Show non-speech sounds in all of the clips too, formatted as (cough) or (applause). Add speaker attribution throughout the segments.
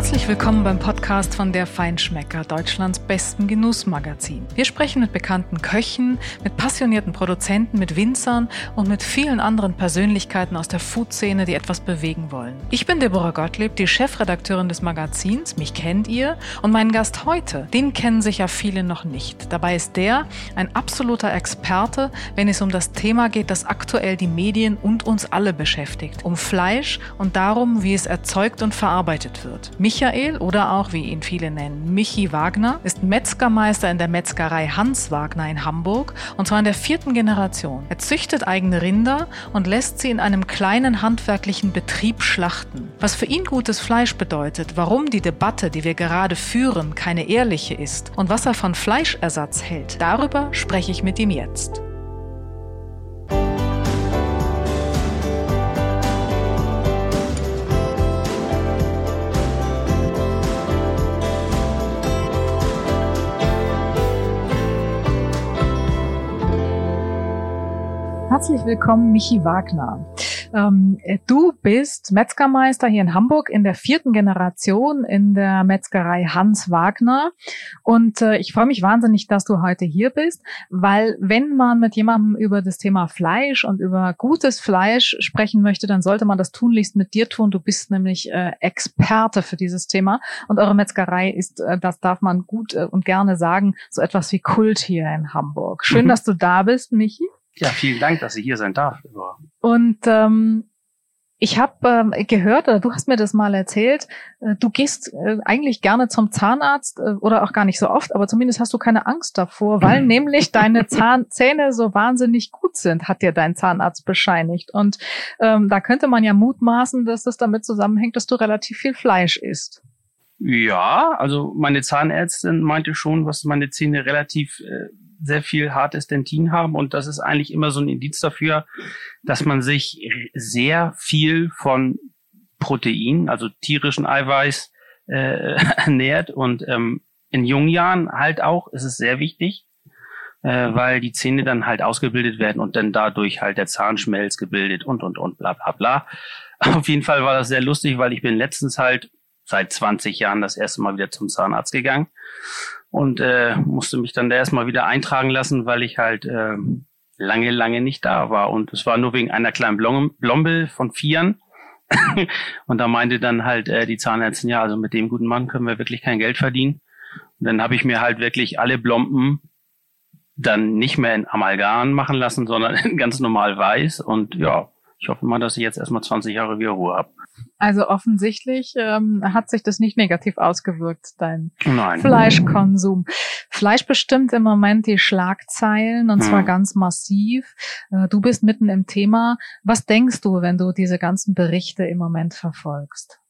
Speaker 1: Herzlich willkommen beim Podcast von der Feinschmecker, Deutschlands besten Genussmagazin. Wir sprechen mit bekannten Köchen, mit passionierten Produzenten, mit Winzern und mit vielen anderen Persönlichkeiten aus der Food-Szene, die etwas bewegen wollen. Ich bin Deborah Gottlieb, die Chefredakteurin des Magazins. Mich kennt ihr. Und meinen Gast heute, den kennen sicher viele noch nicht. Dabei ist der ein absoluter Experte, wenn es um das Thema geht, das aktuell die Medien und uns alle beschäftigt. Um Fleisch und darum, wie es erzeugt und verarbeitet wird. Michael oder auch, wie ihn viele nennen, Michi Wagner ist Metzgermeister in der Metzgerei Hans Wagner in Hamburg und zwar in der vierten Generation. Er züchtet eigene Rinder und lässt sie in einem kleinen handwerklichen Betrieb schlachten. Was für ihn gutes Fleisch bedeutet, warum die Debatte, die wir gerade führen, keine ehrliche ist und was er von Fleischersatz hält, darüber spreche ich mit ihm jetzt. Herzlich willkommen, Michi Wagner. Ähm, du bist Metzgermeister hier in Hamburg in der vierten Generation in der Metzgerei Hans Wagner. Und äh, ich freue mich wahnsinnig, dass du heute hier bist, weil wenn man mit jemandem über das Thema Fleisch und über gutes Fleisch sprechen möchte, dann sollte man das tunlichst mit dir tun. Du bist nämlich äh, Experte für dieses Thema. Und eure Metzgerei ist, äh, das darf man gut äh, und gerne sagen, so etwas wie Kult hier in Hamburg. Schön, mhm. dass du da bist, Michi.
Speaker 2: Ja, vielen Dank, dass ich hier sein darf.
Speaker 1: Und ähm, ich habe ähm, gehört, oder du hast mir das mal erzählt, äh, du gehst äh, eigentlich gerne zum Zahnarzt äh, oder auch gar nicht so oft, aber zumindest hast du keine Angst davor, weil (laughs) nämlich deine Zahnzähne so wahnsinnig gut sind, hat dir dein Zahnarzt bescheinigt. Und ähm, da könnte man ja mutmaßen, dass das damit zusammenhängt, dass du relativ viel Fleisch isst.
Speaker 2: Ja, also meine Zahnärztin meinte schon, was meine Zähne relativ äh, sehr viel hartes Dentin haben. Und das ist eigentlich immer so ein Indiz dafür, dass man sich sehr viel von Protein, also tierischen Eiweiß, äh, (laughs) ernährt. Und ähm, in jungen Jahren halt auch ist es sehr wichtig, äh, weil die Zähne dann halt ausgebildet werden und dann dadurch halt der Zahnschmelz gebildet und und und bla bla bla. (laughs) Auf jeden Fall war das sehr lustig, weil ich bin letztens halt seit 20 Jahren das erste Mal wieder zum Zahnarzt gegangen und äh, musste mich dann da erstmal wieder eintragen lassen, weil ich halt äh, lange, lange nicht da war. Und es war nur wegen einer kleinen Blom Blombe von Vieren. (laughs) und da meinte dann halt äh, die Zahnärztin, ja, also mit dem guten Mann können wir wirklich kein Geld verdienen. Und dann habe ich mir halt wirklich alle Blomben dann nicht mehr in Amalgam machen lassen, sondern (laughs) ganz normal weiß. Und ja, ich hoffe mal, dass ich jetzt erstmal 20 Jahre wieder Ruhe habe.
Speaker 1: Also offensichtlich ähm, hat sich das nicht negativ ausgewirkt, dein Nein. Fleischkonsum. Fleisch bestimmt im Moment die Schlagzeilen und hm. zwar ganz massiv. Äh, du bist mitten im Thema. Was denkst du, wenn du diese ganzen Berichte im Moment verfolgst?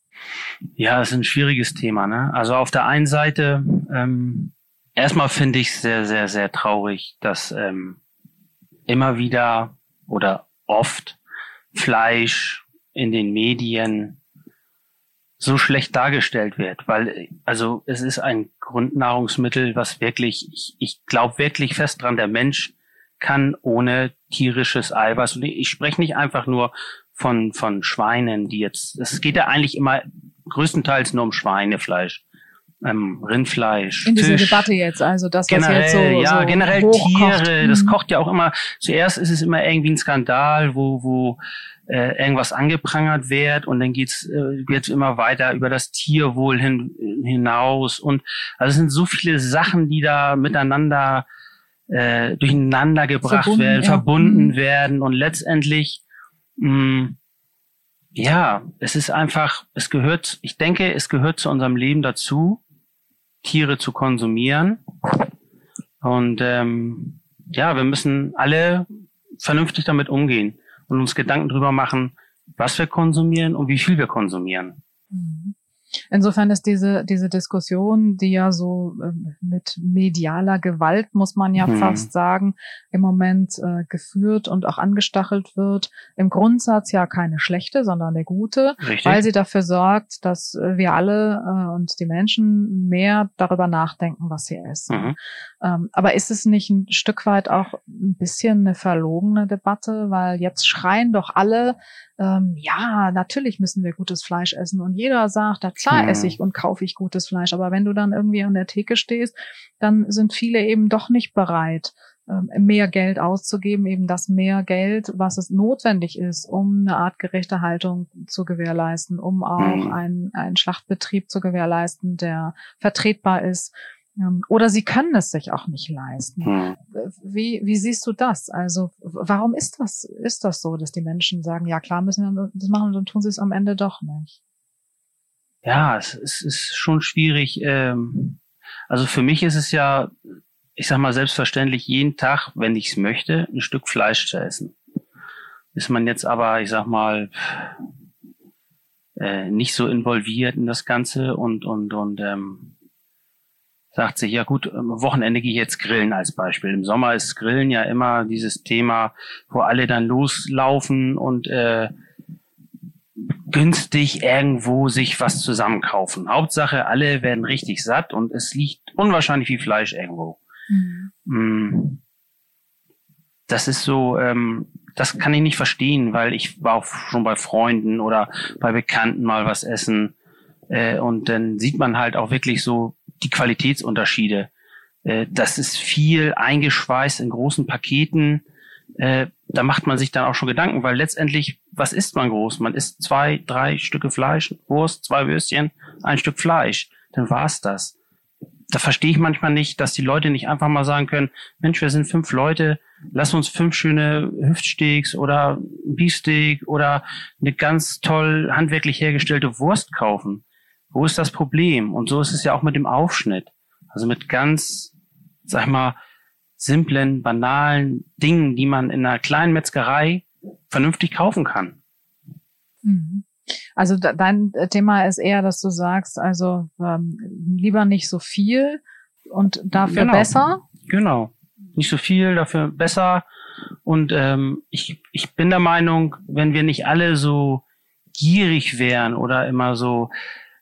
Speaker 2: Ja, das ist ein schwieriges Thema. Ne? Also auf der einen Seite, ähm, erstmal finde ich es sehr, sehr, sehr traurig, dass ähm, immer wieder oder oft Fleisch in den Medien so schlecht dargestellt wird, weil also es ist ein Grundnahrungsmittel, was wirklich, ich, ich glaube wirklich fest dran, der Mensch kann ohne tierisches Eiweiß, und ich spreche nicht einfach nur von, von Schweinen, die jetzt, es geht ja eigentlich immer größtenteils nur um Schweinefleisch ähm, Rindfleisch.
Speaker 1: In dieser Debatte jetzt, also das,
Speaker 2: was generell,
Speaker 1: jetzt so,
Speaker 2: ja,
Speaker 1: so
Speaker 2: generell. Tiere, das mhm. kocht ja auch immer, zuerst ist es immer irgendwie ein Skandal, wo, wo äh, irgendwas angeprangert wird und dann geht's äh, jetzt immer weiter über das Tierwohl hin, hinaus und also es sind so viele Sachen, die da miteinander äh, durcheinander gebracht verbunden, werden, ja. verbunden mhm. werden und letztendlich mh, ja, es ist einfach, es gehört, ich denke, es gehört zu unserem Leben dazu, Tiere zu konsumieren. Und ähm, ja, wir müssen alle vernünftig damit umgehen und uns Gedanken drüber machen, was wir konsumieren und wie viel wir konsumieren.
Speaker 1: Mhm. Insofern ist diese, diese Diskussion, die ja so äh, mit medialer Gewalt, muss man ja mhm. fast sagen, im Moment äh, geführt und auch angestachelt wird, im Grundsatz ja keine schlechte, sondern eine gute, Richtig. weil sie dafür sorgt, dass wir alle äh, und die Menschen mehr darüber nachdenken, was sie essen. Mhm. Ähm, aber ist es nicht ein Stück weit auch ein bisschen eine verlogene Debatte, weil jetzt schreien doch alle, ähm, ja, natürlich müssen wir gutes Fleisch essen und jeder sagt, ja klar, klar esse ich und kaufe ich gutes Fleisch, aber wenn du dann irgendwie an der Theke stehst, dann sind viele eben doch nicht bereit, ähm, mehr Geld auszugeben, eben das mehr Geld, was es notwendig ist, um eine artgerechte Haltung zu gewährleisten, um auch mhm. einen, einen Schlachtbetrieb zu gewährleisten, der vertretbar ist. Ähm, oder sie können es sich auch nicht leisten. Mhm. Wie, wie siehst du das? Also, warum ist das, ist das so, dass die Menschen sagen, ja klar müssen wir das machen und dann tun sie es am Ende doch nicht?
Speaker 2: Ja, es, es ist schon schwierig. Ähm, also für mich ist es ja ich sag mal, selbstverständlich jeden Tag, wenn ich es möchte, ein Stück Fleisch zu essen. Ist man jetzt aber, ich sag mal, äh, nicht so involviert in das Ganze und, und, und ähm, sagt sich, ja gut, am Wochenende gehe ich jetzt grillen als Beispiel. Im Sommer ist Grillen ja immer dieses Thema, wo alle dann loslaufen und äh, günstig irgendwo sich was zusammenkaufen. Hauptsache, alle werden richtig satt und es liegt unwahrscheinlich viel Fleisch irgendwo. Mhm. Das ist so, ähm, das kann ich nicht verstehen, weil ich war auch schon bei Freunden oder bei Bekannten mal was essen. Äh, und dann sieht man halt auch wirklich so die Qualitätsunterschiede. Äh, das ist viel eingeschweißt in großen Paketen. Äh, da macht man sich dann auch schon Gedanken, weil letztendlich, was isst man groß? Man isst zwei, drei Stücke Fleisch, Wurst, zwei Würstchen, ein Stück Fleisch. Dann war's das da verstehe ich manchmal nicht, dass die Leute nicht einfach mal sagen können, Mensch, wir sind fünf Leute, lass uns fünf schöne Hüftsteaks oder Beefsteak oder eine ganz toll handwerklich hergestellte Wurst kaufen. Wo ist das Problem? Und so ist es ja auch mit dem Aufschnitt. Also mit ganz, sag ich mal, simplen, banalen Dingen, die man in einer kleinen Metzgerei vernünftig kaufen kann.
Speaker 1: Mhm. Also dein Thema ist eher, dass du sagst, also ähm, lieber nicht so viel und dafür
Speaker 2: genau.
Speaker 1: besser.
Speaker 2: Genau. Nicht so viel, dafür besser. Und ähm, ich, ich bin der Meinung, wenn wir nicht alle so gierig wären oder immer so,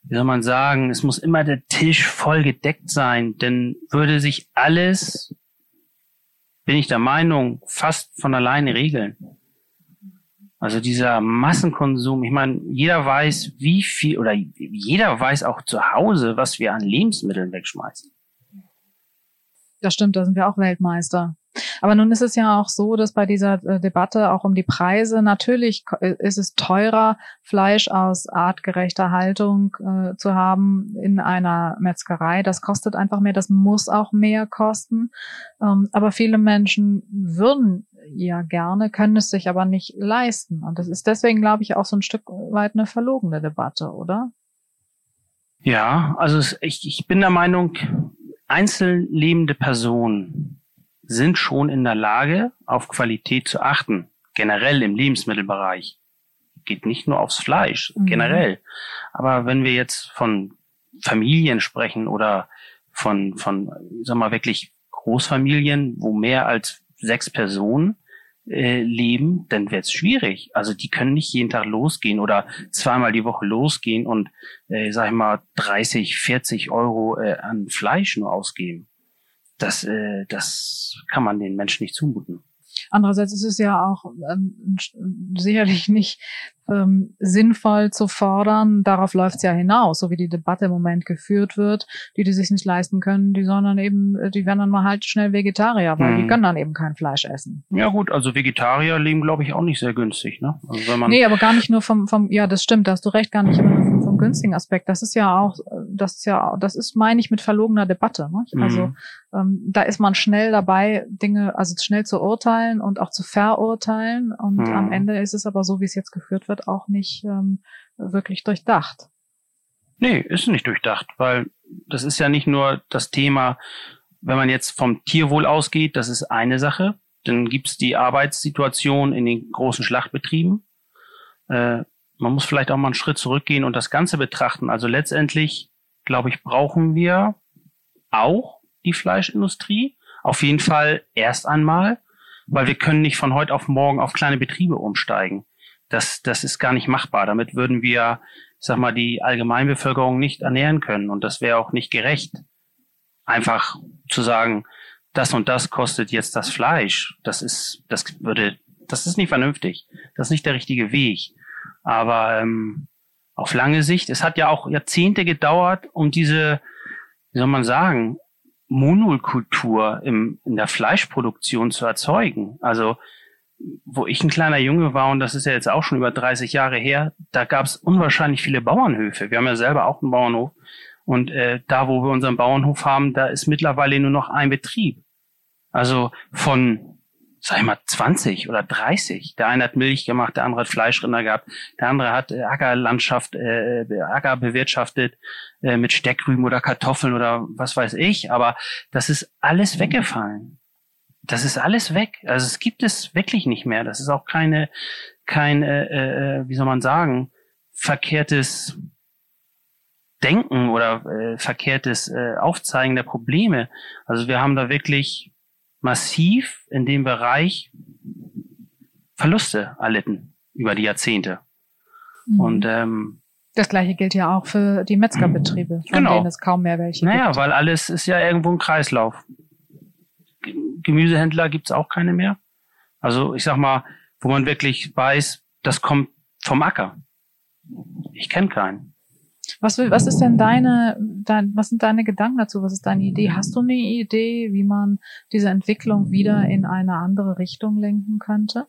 Speaker 2: wie soll man sagen, es muss immer der Tisch voll gedeckt sein, dann würde sich alles, bin ich der Meinung, fast von alleine regeln. Also dieser Massenkonsum, ich meine, jeder weiß, wie viel, oder jeder weiß auch zu Hause, was wir an Lebensmitteln wegschmeißen.
Speaker 1: Das stimmt, da sind wir auch Weltmeister. Aber nun ist es ja auch so, dass bei dieser äh, Debatte auch um die Preise natürlich äh, ist es teurer, Fleisch aus artgerechter Haltung äh, zu haben in einer Metzgerei. Das kostet einfach mehr, das muss auch mehr kosten. Ähm, aber viele Menschen würden ja gerne, können es sich aber nicht leisten. Und das ist deswegen, glaube ich, auch so ein Stück weit eine verlogene Debatte, oder?
Speaker 2: Ja, also ich, ich bin der Meinung, einzeln lebende Personen sind schon in der Lage, auf Qualität zu achten, generell im Lebensmittelbereich. Geht nicht nur aufs Fleisch, mhm. generell. Aber wenn wir jetzt von Familien sprechen oder von, von, wir mal, wirklich Großfamilien, wo mehr als sechs Personen äh, leben, dann wird es schwierig. Also die können nicht jeden Tag losgehen oder zweimal die Woche losgehen und, äh, sag ich mal, 30, 40 Euro äh, an Fleisch nur ausgeben. Das, äh, das kann man den Menschen nicht zumuten.
Speaker 1: Andererseits ist es ja auch ähm, sicherlich nicht ähm, sinnvoll zu fordern. Darauf läuft es ja hinaus, so wie die Debatte im Moment geführt wird. Die, die sich nicht leisten können, die sondern eben, äh, die werden dann mal halt schnell Vegetarier, weil hm. die können dann eben kein Fleisch essen.
Speaker 2: Ja gut, also Vegetarier leben, glaube ich, auch nicht sehr günstig. Ne?
Speaker 1: Also wenn man nee, aber gar nicht nur vom, vom, ja, das stimmt, da hast du recht, gar nicht vom, vom günstigen Aspekt. Das ist ja auch, das ist ja, das ist, meine ich, mit verlogener Debatte. Ne? Mhm. Also ähm, da ist man schnell dabei, Dinge, also schnell zu urteilen und auch zu verurteilen. Und mhm. am Ende ist es aber so, wie es jetzt geführt wird, auch nicht ähm, wirklich durchdacht.
Speaker 2: Nee, ist nicht durchdacht, weil das ist ja nicht nur das Thema, wenn man jetzt vom Tierwohl ausgeht, das ist eine Sache. Dann gibt's die Arbeitssituation in den großen Schlachtbetrieben. Äh, man muss vielleicht auch mal einen Schritt zurückgehen und das Ganze betrachten. Also letztendlich, glaube ich, brauchen wir auch die Fleischindustrie. Auf jeden Fall erst einmal, weil wir können nicht von heute auf morgen auf kleine Betriebe umsteigen. Das, das ist gar nicht machbar. Damit würden wir, ich sag mal, die Allgemeinbevölkerung nicht ernähren können. Und das wäre auch nicht gerecht. Einfach zu sagen, das und das kostet jetzt das Fleisch. Das ist, das würde, das ist nicht vernünftig. Das ist nicht der richtige Weg. Aber ähm, auf lange Sicht. Es hat ja auch Jahrzehnte gedauert, um diese, wie soll man sagen, Monokultur im, in der Fleischproduktion zu erzeugen. Also wo ich ein kleiner Junge war, und das ist ja jetzt auch schon über 30 Jahre her, da gab es unwahrscheinlich viele Bauernhöfe. Wir haben ja selber auch einen Bauernhof. Und äh, da, wo wir unseren Bauernhof haben, da ist mittlerweile nur noch ein Betrieb. Also von, sag ich mal, 20 oder 30. Der eine hat Milch gemacht, der andere hat Fleischrinder gehabt, der andere hat äh, Ackerlandschaft, äh, Acker bewirtschaftet äh, mit Steckrüben oder Kartoffeln oder was weiß ich. Aber das ist alles weggefallen das ist alles weg. Also es gibt es wirklich nicht mehr. Das ist auch keine, kein, äh, äh, wie soll man sagen, verkehrtes Denken oder äh, verkehrtes äh, Aufzeigen der Probleme. Also wir haben da wirklich massiv in dem Bereich Verluste erlitten über die Jahrzehnte. Mhm. Und ähm,
Speaker 1: das gleiche gilt ja auch für die Metzgerbetriebe, (clears throat) von genau. denen es kaum mehr welche
Speaker 2: naja,
Speaker 1: gibt.
Speaker 2: Naja, weil alles ist ja irgendwo ein Kreislauf. Gemüsehändler gibt's auch keine mehr. Also ich sag mal, wo man wirklich weiß, das kommt vom Acker. Ich kenne keinen.
Speaker 1: Was, was ist denn deine, dein, was sind deine Gedanken dazu? Was ist deine Idee? Hast du eine Idee, wie man diese Entwicklung wieder in eine andere Richtung lenken könnte?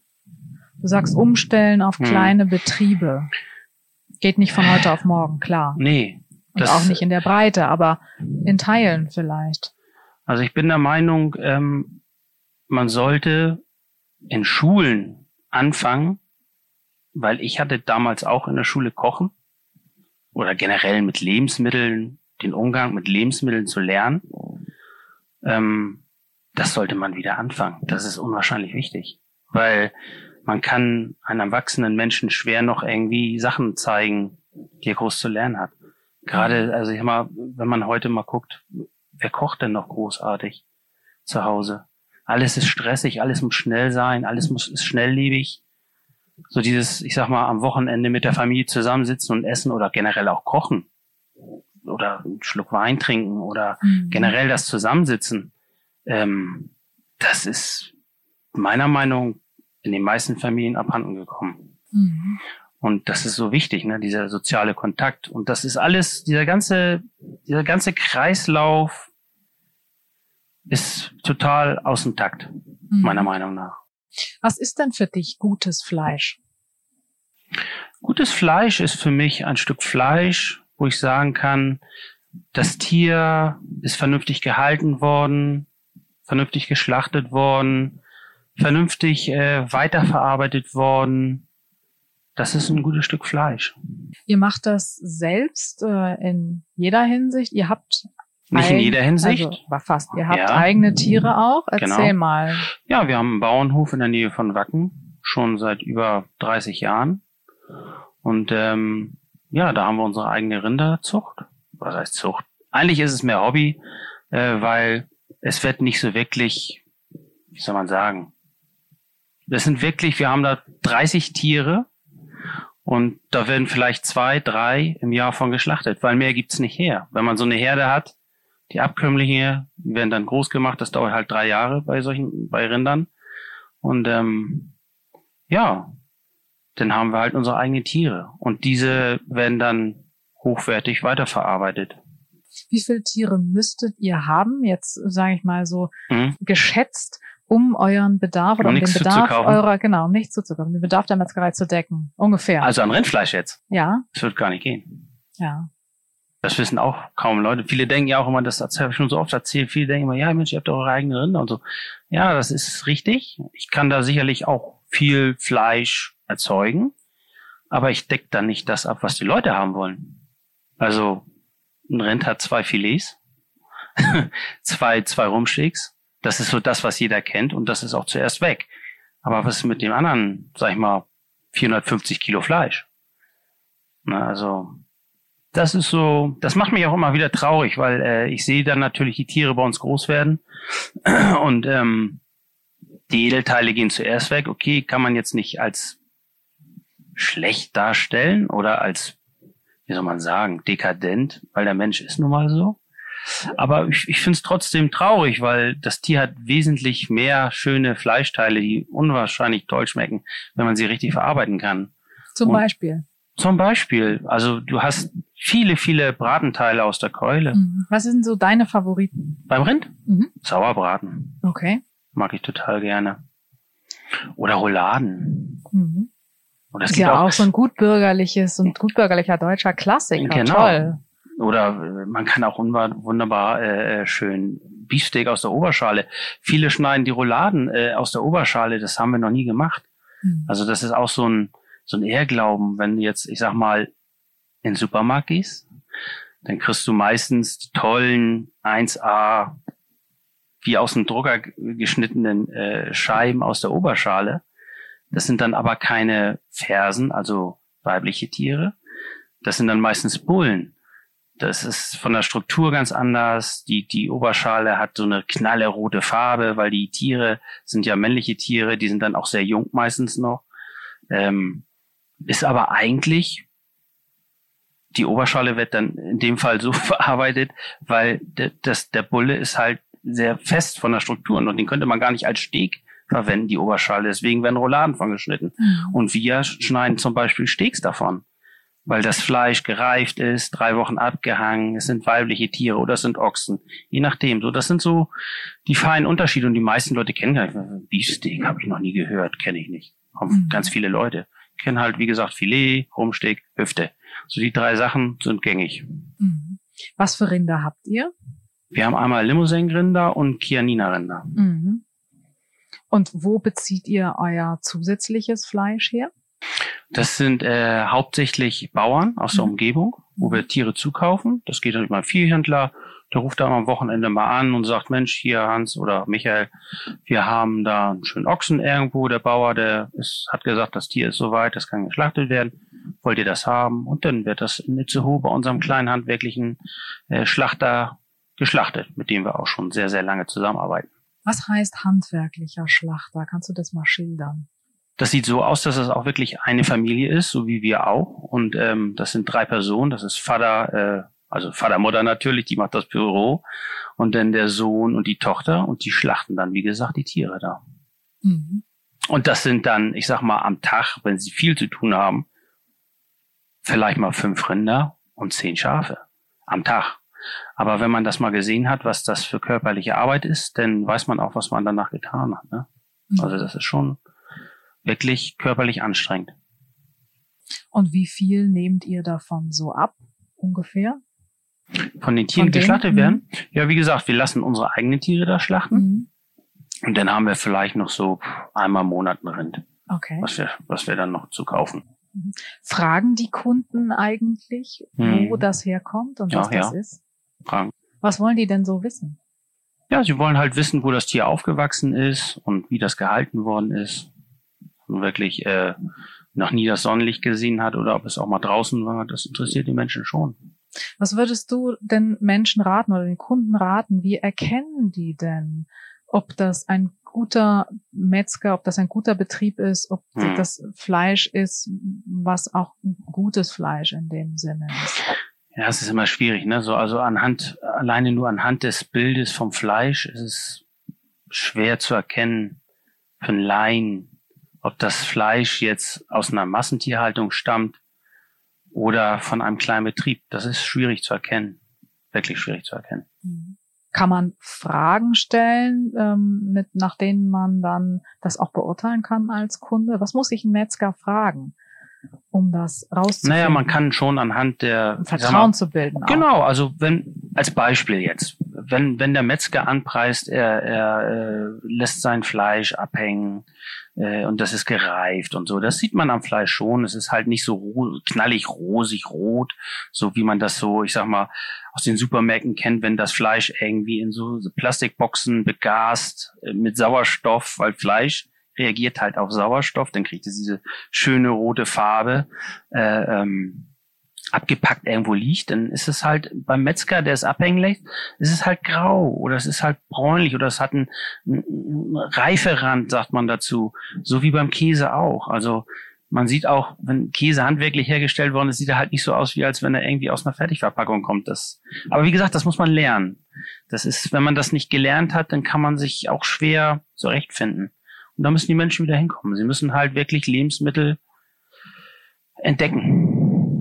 Speaker 1: Du sagst umstellen auf hm. kleine hm. Betriebe. Geht nicht von heute auf morgen, klar.
Speaker 2: Nee.
Speaker 1: Und auch nicht in der Breite, aber in Teilen vielleicht.
Speaker 2: Also ich bin der Meinung, ähm, man sollte in Schulen anfangen, weil ich hatte damals auch in der Schule Kochen oder generell mit Lebensmitteln, den Umgang mit Lebensmitteln zu lernen. Ähm, das sollte man wieder anfangen. Das ist unwahrscheinlich wichtig, weil man kann einem erwachsenen Menschen schwer noch irgendwie Sachen zeigen, die er groß zu lernen hat. Gerade, also ich mal, wenn man heute mal guckt, wer kocht denn noch großartig zu Hause? Alles ist stressig, alles muss schnell sein, alles muss ist schnelllebig. So dieses, ich sag mal, am Wochenende mit der Familie zusammensitzen und essen oder generell auch kochen oder einen Schluck Wein trinken oder mhm. generell das Zusammensitzen. Ähm, das ist meiner Meinung in den meisten Familien abhanden gekommen. Mhm. Und das ist so wichtig, ne, dieser soziale Kontakt. Und das ist alles, dieser ganze, dieser ganze Kreislauf ist total aus dem Takt, mhm. meiner Meinung nach.
Speaker 1: Was ist denn für dich gutes Fleisch?
Speaker 2: Gutes Fleisch ist für mich ein Stück Fleisch, wo ich sagen kann, das Tier ist vernünftig gehalten worden, vernünftig geschlachtet worden, vernünftig äh, weiterverarbeitet worden. Das ist ein gutes Stück Fleisch.
Speaker 1: Ihr macht das selbst äh, in jeder Hinsicht. Ihr habt
Speaker 2: nicht in jeder Hinsicht.
Speaker 1: Also, war fast. Ihr habt ja. eigene Tiere auch. Erzähl genau. mal.
Speaker 2: Ja, wir haben einen Bauernhof in der Nähe von Wacken, schon seit über 30 Jahren. Und ähm, ja, da haben wir unsere eigene Rinderzucht. Was heißt Zucht? Eigentlich ist es mehr Hobby, äh, weil es wird nicht so wirklich, wie soll man sagen, das sind wirklich, wir haben da 30 Tiere und da werden vielleicht zwei, drei im Jahr von geschlachtet, weil mehr gibt's nicht her. Wenn man so eine Herde hat, die Abkömmlinge werden dann groß gemacht. Das dauert halt drei Jahre bei solchen, bei Rindern. Und ähm, ja, dann haben wir halt unsere eigenen Tiere. Und diese werden dann hochwertig weiterverarbeitet.
Speaker 1: Wie viele Tiere müsstet ihr haben, jetzt sage ich mal so mhm. geschätzt, um euren Bedarf oder um, um den Bedarf eurer, genau, um nichts zuzukaufen, den Bedarf der Metzgerei zu decken, ungefähr.
Speaker 2: Also an Rindfleisch jetzt?
Speaker 1: Ja.
Speaker 2: Das wird gar nicht gehen.
Speaker 1: Ja.
Speaker 2: Das wissen auch kaum Leute. Viele denken ja auch immer, das habe ich schon so oft erzählt, viele denken immer, ja Mensch, ihr habt eure eigene Rinder und so. Ja, das ist richtig. Ich kann da sicherlich auch viel Fleisch erzeugen, aber ich decke dann nicht das ab, was die Leute haben wollen. Also ein Rind hat zwei Filets, (laughs) zwei, zwei Rumsteaks. Das ist so das, was jeder kennt und das ist auch zuerst weg. Aber was ist mit dem anderen, sag ich mal, 450 Kilo Fleisch? Na, also das ist so, das macht mich auch immer wieder traurig, weil äh, ich sehe dann natürlich die Tiere bei uns groß werden (clears throat) und ähm, die Edelteile gehen zuerst weg. Okay, kann man jetzt nicht als schlecht darstellen oder als, wie soll man sagen, dekadent, weil der Mensch ist nun mal so. Aber ich, ich finde es trotzdem traurig, weil das Tier hat wesentlich mehr schöne Fleischteile, die unwahrscheinlich toll schmecken, wenn man sie richtig verarbeiten kann.
Speaker 1: Zum und Beispiel
Speaker 2: Zum Beispiel, also du hast viele, viele Bratenteile aus der Keule.
Speaker 1: Mhm. Was sind so deine Favoriten?
Speaker 2: Beim Rind?
Speaker 1: Mhm.
Speaker 2: Sauerbraten.
Speaker 1: Okay.
Speaker 2: Mag ich total gerne. Oder Rouladen.
Speaker 1: Mhm.
Speaker 2: Und es
Speaker 1: Ist ja
Speaker 2: auch,
Speaker 1: auch so ein gutbürgerliches und gutbürgerlicher deutscher Klassiker.
Speaker 2: Genau.
Speaker 1: Toll.
Speaker 2: oder äh, man kann auch wunderbar äh, schön Beefsteak aus der Oberschale. Viele schneiden die Rouladen äh, aus der Oberschale, das haben wir noch nie gemacht.
Speaker 1: Mhm.
Speaker 2: Also das ist auch so ein, so ein Ehrglauben, wenn du jetzt, ich sag mal, in den Supermarkt gehst, dann kriegst du meistens die tollen 1A, wie aus dem Drucker geschnittenen äh, Scheiben aus der Oberschale. Das sind dann aber keine Fersen, also weibliche Tiere. Das sind dann meistens Bullen. Das ist von der Struktur ganz anders. Die, die Oberschale hat so eine knallerote Farbe, weil die Tiere sind ja männliche Tiere, die sind dann auch sehr jung meistens noch. Ähm, ist aber eigentlich, die Oberschale wird dann in dem Fall so (laughs) verarbeitet, weil de, das, der Bulle ist halt sehr fest von der Struktur und den könnte man gar nicht als Steg verwenden, die Oberschale. Deswegen werden Rouladen von geschnitten.
Speaker 1: Mhm.
Speaker 2: Und wir schneiden zum Beispiel Steaks davon, weil das Fleisch gereift ist, drei Wochen abgehangen, es sind weibliche Tiere oder es sind Ochsen, je nachdem. So, das sind so die feinen Unterschiede und die meisten Leute kennen gar nicht. Beefsteak habe ich noch nie gehört, kenne ich nicht. Haben
Speaker 1: Mhm.
Speaker 2: Ganz viele Leute kennen halt, wie gesagt, Filet, Rumsteak, Hüfte. So die drei Sachen sind gängig.
Speaker 1: Mhm. Was für Rinder habt ihr?
Speaker 2: Wir haben einmal Limousin-Rinder und Chianina-Rinder.
Speaker 1: Mhm. Und wo bezieht ihr euer zusätzliches Fleisch her?
Speaker 2: Das sind äh, hauptsächlich Bauern aus der
Speaker 1: Mhm.
Speaker 2: Umgebung, wo wir Tiere zukaufen. Das geht dann über einen Viehhändler. Der ruft da am Wochenende mal an und sagt, Mensch, hier Hans oder Michael, wir haben da einen schönen Ochsen irgendwo. Der Bauer, der ist, hat gesagt, das Tier ist soweit, das kann geschlachtet werden. Wollt ihr das haben? Und dann wird das in Itzehoe bei unserem kleinen handwerklichen äh, Schlachter geschlachtet, mit dem wir auch schon sehr, sehr lange zusammenarbeiten.
Speaker 1: Was heißt handwerklicher Schlachter? Kannst du das mal schildern?
Speaker 2: Das sieht so aus, dass es auch wirklich eine Familie ist, so wie wir auch. Und ähm, das sind drei Personen. Das ist Vater, äh, also Vater, Mutter natürlich, die macht das Büro. Und dann der Sohn und die Tochter. Und die schlachten dann, wie gesagt, die Tiere da.
Speaker 1: Mhm.
Speaker 2: Und das sind dann, ich sag mal, am Tag, wenn sie viel zu tun haben, vielleicht mal fünf Rinder und zehn Schafe. Am Tag. Aber wenn man das mal gesehen hat, was das für körperliche Arbeit ist, dann weiß man auch, was man danach getan hat. Ne?
Speaker 1: Mhm.
Speaker 2: Also das ist schon wirklich körperlich anstrengend.
Speaker 1: Und wie viel nehmt ihr davon so ab, ungefähr?
Speaker 2: Von den Tieren
Speaker 1: denen?
Speaker 2: geschlachtet
Speaker 1: Mhm.
Speaker 2: werden? Ja, wie gesagt, wir lassen unsere eigenen Tiere da schlachten.
Speaker 1: Mhm.
Speaker 2: Und dann haben wir vielleicht noch so einmal im Monat ein Rind,
Speaker 1: Okay.
Speaker 2: was wir, was wir dann noch zu kaufen.
Speaker 1: Fragen die Kunden eigentlich, wo
Speaker 2: Mhm.
Speaker 1: das herkommt und
Speaker 2: Ja,
Speaker 1: was das
Speaker 2: ja.
Speaker 1: ist?
Speaker 2: Fragen.
Speaker 1: Was wollen die denn so wissen?
Speaker 2: Ja, sie wollen halt wissen, wo das Tier aufgewachsen ist und wie das gehalten worden ist. Und wirklich äh, noch nie das Sonnenlicht gesehen hat oder ob es auch mal draußen war. Das interessiert die Menschen schon.
Speaker 1: Was würdest du denn Menschen raten oder den Kunden raten? Wie erkennen die denn, ob das ein guter Metzger, ob das ein guter Betrieb ist, ob
Speaker 2: Hm.
Speaker 1: das Fleisch ist, was auch gutes Fleisch in dem Sinne ist?
Speaker 2: Ja, es ist immer schwierig, ne? So, also anhand, alleine nur anhand des Bildes vom Fleisch ist es schwer zu erkennen für einen Laien, ob das Fleisch jetzt aus einer Massentierhaltung stammt oder von einem kleinen Betrieb. Das ist schwierig zu erkennen. Wirklich schwierig zu erkennen.
Speaker 1: Kann man Fragen stellen, ähm, mit, nach denen man dann das auch beurteilen kann als Kunde? Was muss ich ein Metzger fragen, um das rauszufinden?
Speaker 2: Naja, man kann schon anhand der
Speaker 1: Vertrauen
Speaker 2: mal,
Speaker 1: zu bilden. Auch.
Speaker 2: Genau, also wenn als Beispiel jetzt, wenn wenn der Metzger anpreist, er, er äh, lässt sein Fleisch abhängen äh, und das ist gereift und so, das sieht man am Fleisch schon. Es ist halt nicht so ro knallig rosig rot, so wie man das so, ich sag mal, aus den Supermärkten kennt, wenn das Fleisch irgendwie in so Plastikboxen begast äh, mit Sauerstoff, weil Fleisch reagiert halt auf Sauerstoff, dann kriegt es diese schöne rote Farbe. Äh, ähm, abgepackt irgendwo liegt, dann ist es halt beim Metzger, der es abhängen ist es halt grau oder es ist halt bräunlich oder es hat einen, einen Reiferand, sagt man dazu, so wie beim Käse auch. Also man sieht auch, wenn Käse handwerklich hergestellt worden ist, sieht er halt nicht so aus, wie als wenn er irgendwie aus einer Fertigverpackung kommt. Das, aber wie gesagt, das muss man lernen. Das ist, wenn man das nicht gelernt hat, dann kann man sich auch schwer zurechtfinden. Und da müssen die Menschen wieder hinkommen. Sie müssen halt wirklich Lebensmittel entdecken.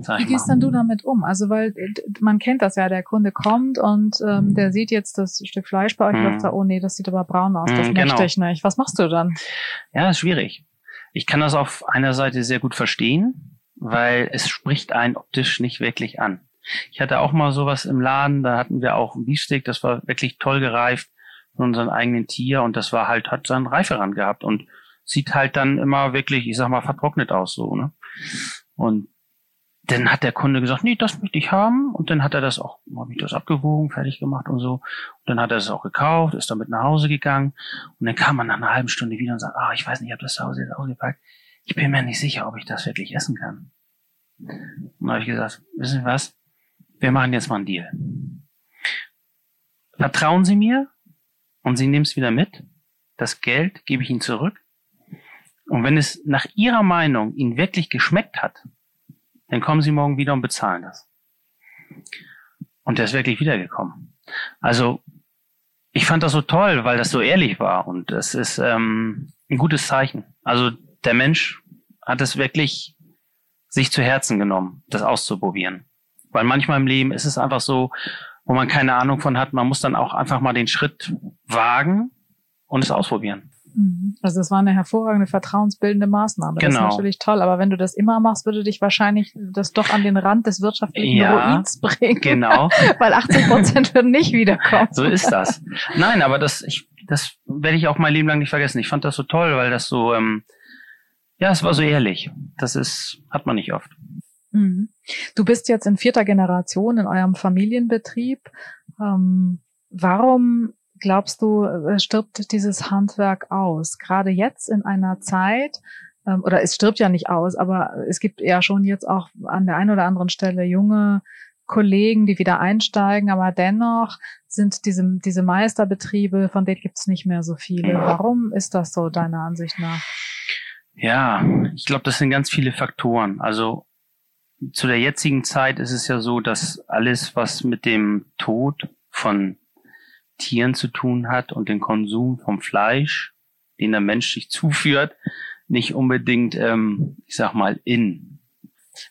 Speaker 1: Wie gehst denn du damit um? Also weil man kennt das ja, der Kunde kommt und ähm, der sieht jetzt das Stück Fleisch bei euch mhm. und sagt, oh nee, das sieht aber braun aus, das mhm, möchte genau. ich nicht. Was machst du dann?
Speaker 2: Ja, ist schwierig. Ich kann das auf einer Seite sehr gut verstehen, weil es spricht einen optisch nicht wirklich an. Ich hatte auch mal sowas im Laden, da hatten wir auch ein Beefsteak, das war wirklich toll gereift von unserem eigenen Tier und das war halt, hat seinen Reiferand gehabt und sieht halt dann immer wirklich, ich sag mal, vertrocknet aus so, ne? Und dann hat der Kunde gesagt, nee, das möchte ich haben. Und dann hat er das auch, habe ich das abgewogen, fertig gemacht und so. Und dann hat er es auch gekauft, ist damit nach Hause gegangen. Und dann kam man nach einer halben Stunde wieder und sagt, ah, ich weiß nicht, ich habe das zu Hause jetzt ausgepackt. Ich bin mir nicht sicher, ob ich das wirklich essen kann. Und dann habe ich gesagt, wissen Sie was? Wir machen jetzt mal einen Deal. Vertrauen Sie mir und Sie nehmen es wieder mit. Das Geld gebe ich Ihnen zurück. Und wenn es nach Ihrer Meinung Ihnen wirklich geschmeckt hat, dann kommen Sie morgen wieder und bezahlen das. Und der ist wirklich wiedergekommen. Also ich fand das so toll, weil das so ehrlich war und es ist ähm, ein gutes Zeichen. Also der Mensch hat es wirklich sich zu Herzen genommen, das auszuprobieren. Weil manchmal im Leben ist es einfach so, wo man keine Ahnung von hat, man muss dann auch einfach mal den Schritt wagen und es ausprobieren.
Speaker 1: Mhm. Also das war eine hervorragende vertrauensbildende Maßnahme. Das genau. ist natürlich toll. Aber wenn du das immer machst, würde dich wahrscheinlich das doch an den Rand des wirtschaftlichen ja, Ruins bringen.
Speaker 2: Genau. (laughs)
Speaker 1: Weil 80 Prozent (laughs) würden nicht wiederkommen.
Speaker 2: So ist das. Nein, aber das, ich, das werde ich auch mein Leben lang nicht vergessen. Ich fand das so toll, weil das so, ähm, ja, es war so ehrlich. Das ist, hat man nicht oft.
Speaker 1: Mhm. Du bist jetzt in vierter Generation in eurem Familienbetrieb. Ähm, warum glaubst du, äh, stirbt dieses Handwerk aus? Gerade jetzt in einer Zeit, ähm, oder es stirbt ja nicht aus, aber es gibt ja schon jetzt auch an der einen oder anderen Stelle junge Kollegen, die wieder einsteigen, aber dennoch sind diese, diese Meisterbetriebe, von denen gibt es nicht mehr so viele. Warum ist das so, deiner Ansicht nach?
Speaker 2: Ja, ich glaube, das sind ganz viele Faktoren. Also zu der jetzigen Zeit ist es ja so, dass alles, was mit dem Tod von Tieren zu tun hat und den Konsum vom Fleisch, den der Mensch sich (laughs) zuführt, nicht unbedingt, ähm, ich sag mal, in.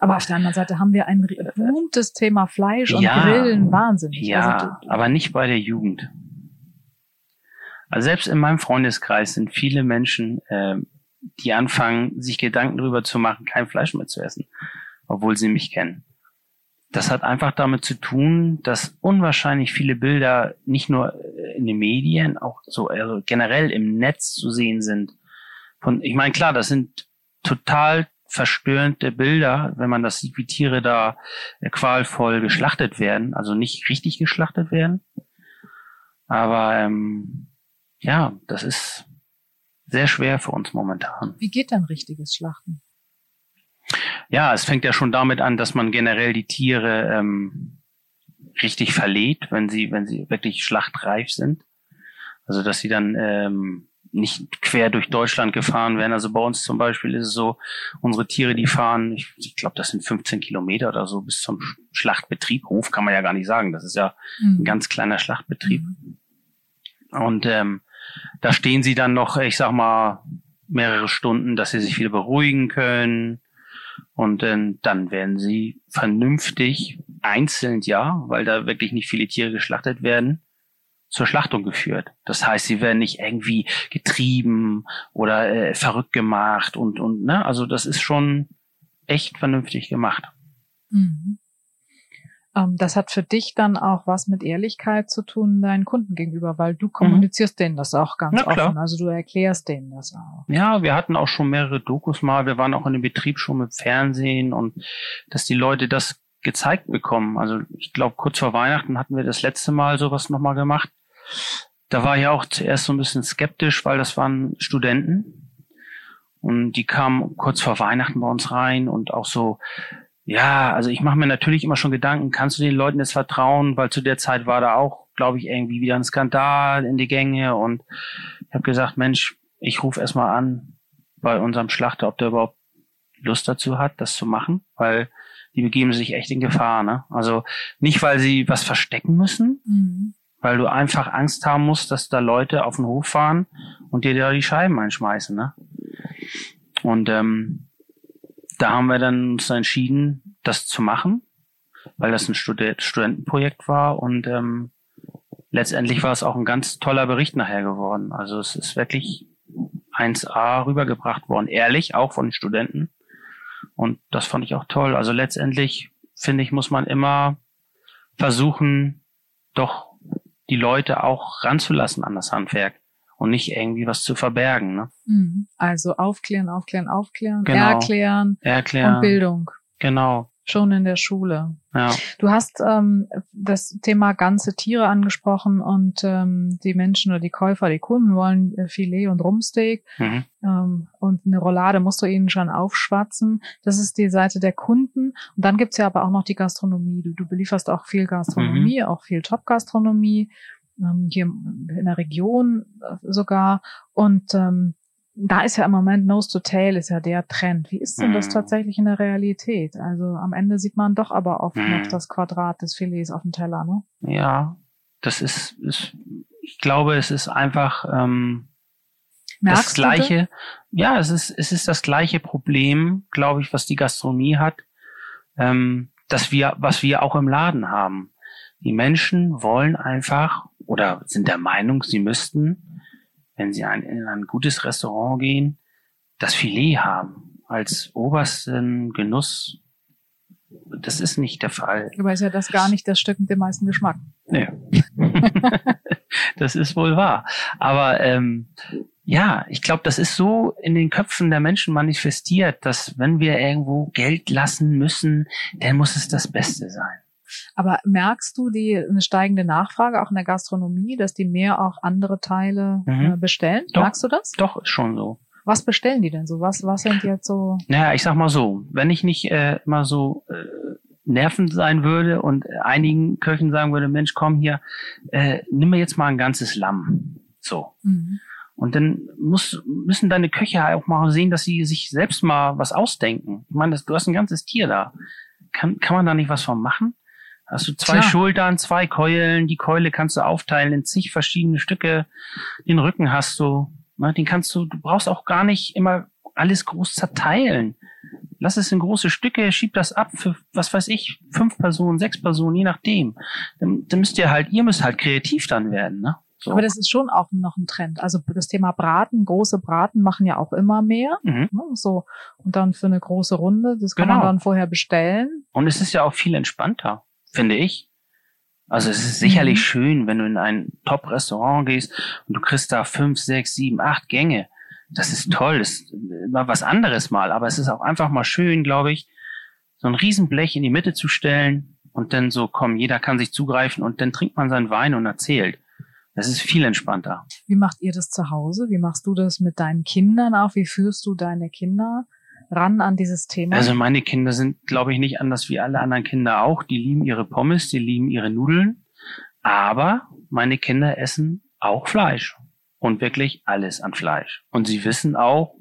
Speaker 1: Aber auf der anderen Seite haben wir ein berühmtes Thema Fleisch und ja, Grillen, wahnsinnig.
Speaker 2: Ja, also, aber nicht bei der Jugend. Also selbst in meinem Freundeskreis sind viele Menschen, äh, die anfangen, sich Gedanken darüber zu machen, kein Fleisch mehr zu essen, obwohl sie mich kennen. Das hat einfach damit zu tun, dass unwahrscheinlich viele Bilder nicht nur in den Medien, auch so also generell im Netz zu sehen sind. Von, ich meine, klar, das sind total verstörende Bilder, wenn man das sieht, wie Tiere da qualvoll geschlachtet werden, also nicht richtig geschlachtet werden. Aber ähm, ja, das ist sehr schwer für uns momentan.
Speaker 1: Wie geht denn richtiges Schlachten?
Speaker 2: Ja, es fängt ja schon damit an, dass man generell die Tiere ähm, richtig verlädt, wenn sie, wenn sie wirklich schlachtreif sind. Also dass sie dann ähm, nicht quer durch Deutschland gefahren werden. Also bei uns zum Beispiel ist es so, unsere Tiere, die fahren, ich, ich glaube, das sind 15 Kilometer oder so bis zum Schlachtbetrieb. Hof kann man ja gar nicht sagen. Das ist ja mhm. ein ganz kleiner Schlachtbetrieb. Mhm. Und ähm, da stehen sie dann noch, ich sag mal, mehrere Stunden, dass sie sich wieder beruhigen können, und äh, dann werden sie vernünftig, einzeln ja, weil da wirklich nicht viele Tiere geschlachtet werden, zur Schlachtung geführt. Das heißt, sie werden nicht irgendwie getrieben oder äh, verrückt gemacht und, und, ne, also das ist schon echt vernünftig gemacht. Mhm.
Speaker 1: Ähm, das hat für dich dann auch was mit Ehrlichkeit zu tun deinen Kunden gegenüber, weil du kommunizierst mhm. denen das auch ganz offen. Also du erklärst denen das auch.
Speaker 2: Ja, wir hatten auch schon mehrere Dokus mal. Wir waren auch in dem Betrieb schon mit Fernsehen und dass die Leute das gezeigt bekommen. Also ich glaube, kurz vor Weihnachten hatten wir das letzte Mal sowas nochmal gemacht. Da war ich auch zuerst so ein bisschen skeptisch, weil das waren Studenten. Und die kamen kurz vor Weihnachten bei uns rein und auch so, ja, also ich mache mir natürlich immer schon Gedanken, kannst du den Leuten jetzt vertrauen, weil zu der Zeit war da auch, glaube ich, irgendwie wieder ein Skandal in die Gänge und ich habe gesagt, Mensch, ich rufe erstmal an bei unserem Schlachter, ob der überhaupt Lust dazu hat, das zu machen, weil die begeben sich echt in Gefahr. Ne? Also nicht, weil sie was verstecken müssen, mhm. weil du einfach Angst haben musst, dass da Leute auf den Hof fahren und dir da die Scheiben einschmeißen. Ne? Und ähm, da haben wir dann uns entschieden, das zu machen, weil das ein Stud Studentenprojekt war und ähm, letztendlich war es auch ein ganz toller Bericht nachher geworden. Also es ist wirklich 1A rübergebracht worden, ehrlich, auch von den Studenten. Und das fand ich auch toll. Also letztendlich, finde ich, muss man immer versuchen, doch die Leute auch ranzulassen an das Handwerk und nicht irgendwie was zu verbergen. Ne?
Speaker 1: Mhm. Also aufklären, aufklären, aufklären, genau. erklären,
Speaker 2: erklären
Speaker 1: und Bildung.
Speaker 2: Genau.
Speaker 1: Schon in der Schule.
Speaker 2: Ja.
Speaker 1: Du hast ähm, das Thema ganze Tiere angesprochen und ähm, die Menschen oder die Käufer, die Kunden wollen äh, Filet und Rumsteak mhm. ähm, und eine Roulade musst du ihnen schon aufschwatzen. Das ist die Seite der Kunden. Und dann gibt's ja aber auch noch die Gastronomie. Du, du belieferst auch viel Gastronomie, mhm. auch viel Top-Gastronomie, hier in der Region äh, sogar. Und ähm, da ist ja im Moment Nose to Tail ist ja der Trend. Wie ist denn das mhm. tatsächlich in der Realität? Also am Ende sieht man doch aber oft noch das Quadrat des Filets auf dem Teller, ne?
Speaker 2: Ja, das ist, ist ich glaube, es ist einfach ähm,
Speaker 1: Merkst
Speaker 2: das gleiche. Ja, es ist es ist das gleiche Problem, glaube ich, was die Gastronomie hat, ähm, dass wir, was wir auch im Laden haben. Die Menschen wollen einfach oder sind der Meinung, sie müssten wenn Sie ein, in ein gutes Restaurant gehen, das Filet haben als obersten Genuss. Das ist nicht der Fall.
Speaker 1: Aber ist ja das gar nicht das Stück mit dem meisten Geschmack.
Speaker 2: Nee. (laughs) das ist wohl wahr. Aber ähm, ja, ich glaube, das ist so in den Köpfen der Menschen manifestiert, dass wenn wir irgendwo Geld lassen müssen, dann muss es das Beste sein.
Speaker 1: Aber merkst du die eine steigende Nachfrage auch in der Gastronomie, dass die mehr auch andere Teile mhm. äh, bestellen?
Speaker 2: Doch,
Speaker 1: merkst du das?
Speaker 2: Doch, ist schon so.
Speaker 1: Was bestellen die denn so? Was, was sind jetzt so?
Speaker 2: Naja, ich sag mal so, wenn ich nicht äh, immer so äh, nervend sein würde und einigen Köchen sagen würde, Mensch, komm hier, äh, nimm mir jetzt mal ein ganzes Lamm. So. Mhm. Und dann muss, müssen deine Köche auch mal sehen, dass sie sich selbst mal was ausdenken. Ich meine, das, du hast ein ganzes Tier da. Kann, kann man da nicht was von machen? Hast du zwei Klar. Schultern, zwei Keulen, die Keule kannst du aufteilen in zig verschiedene Stücke. Den Rücken hast du, ne, den kannst du, du brauchst auch gar nicht immer alles groß zerteilen. Lass es in große Stücke, schieb das ab für, was weiß ich, fünf Personen, sechs Personen, je nachdem. Dann, dann müsst ihr halt, ihr müsst halt kreativ dann werden, ne?
Speaker 1: So. Aber das ist schon auch noch ein Trend. Also das Thema Braten, große Braten machen ja auch immer mehr. Mhm. Ne, so. Und dann für eine große Runde, das kann genau. man dann vorher bestellen.
Speaker 2: Und es ist ja auch viel entspannter finde ich. Also es ist sicherlich mhm. schön, wenn du in ein Top-Restaurant gehst und du kriegst da fünf, sechs, sieben, acht Gänge. Das ist toll, das ist mal was anderes mal, aber es ist auch einfach mal schön, glaube ich, so ein Riesenblech in die Mitte zu stellen und dann so, komm, jeder kann sich zugreifen und dann trinkt man seinen Wein und erzählt. Das ist viel entspannter.
Speaker 1: Wie macht ihr das zu Hause? Wie machst du das mit deinen Kindern auch? Wie führst du deine Kinder? Ran an dieses Thema?
Speaker 2: Also meine Kinder sind, glaube ich, nicht anders wie alle anderen Kinder auch. Die lieben ihre Pommes, die lieben ihre Nudeln. Aber meine Kinder essen auch Fleisch. Und wirklich alles an Fleisch. Und sie wissen auch,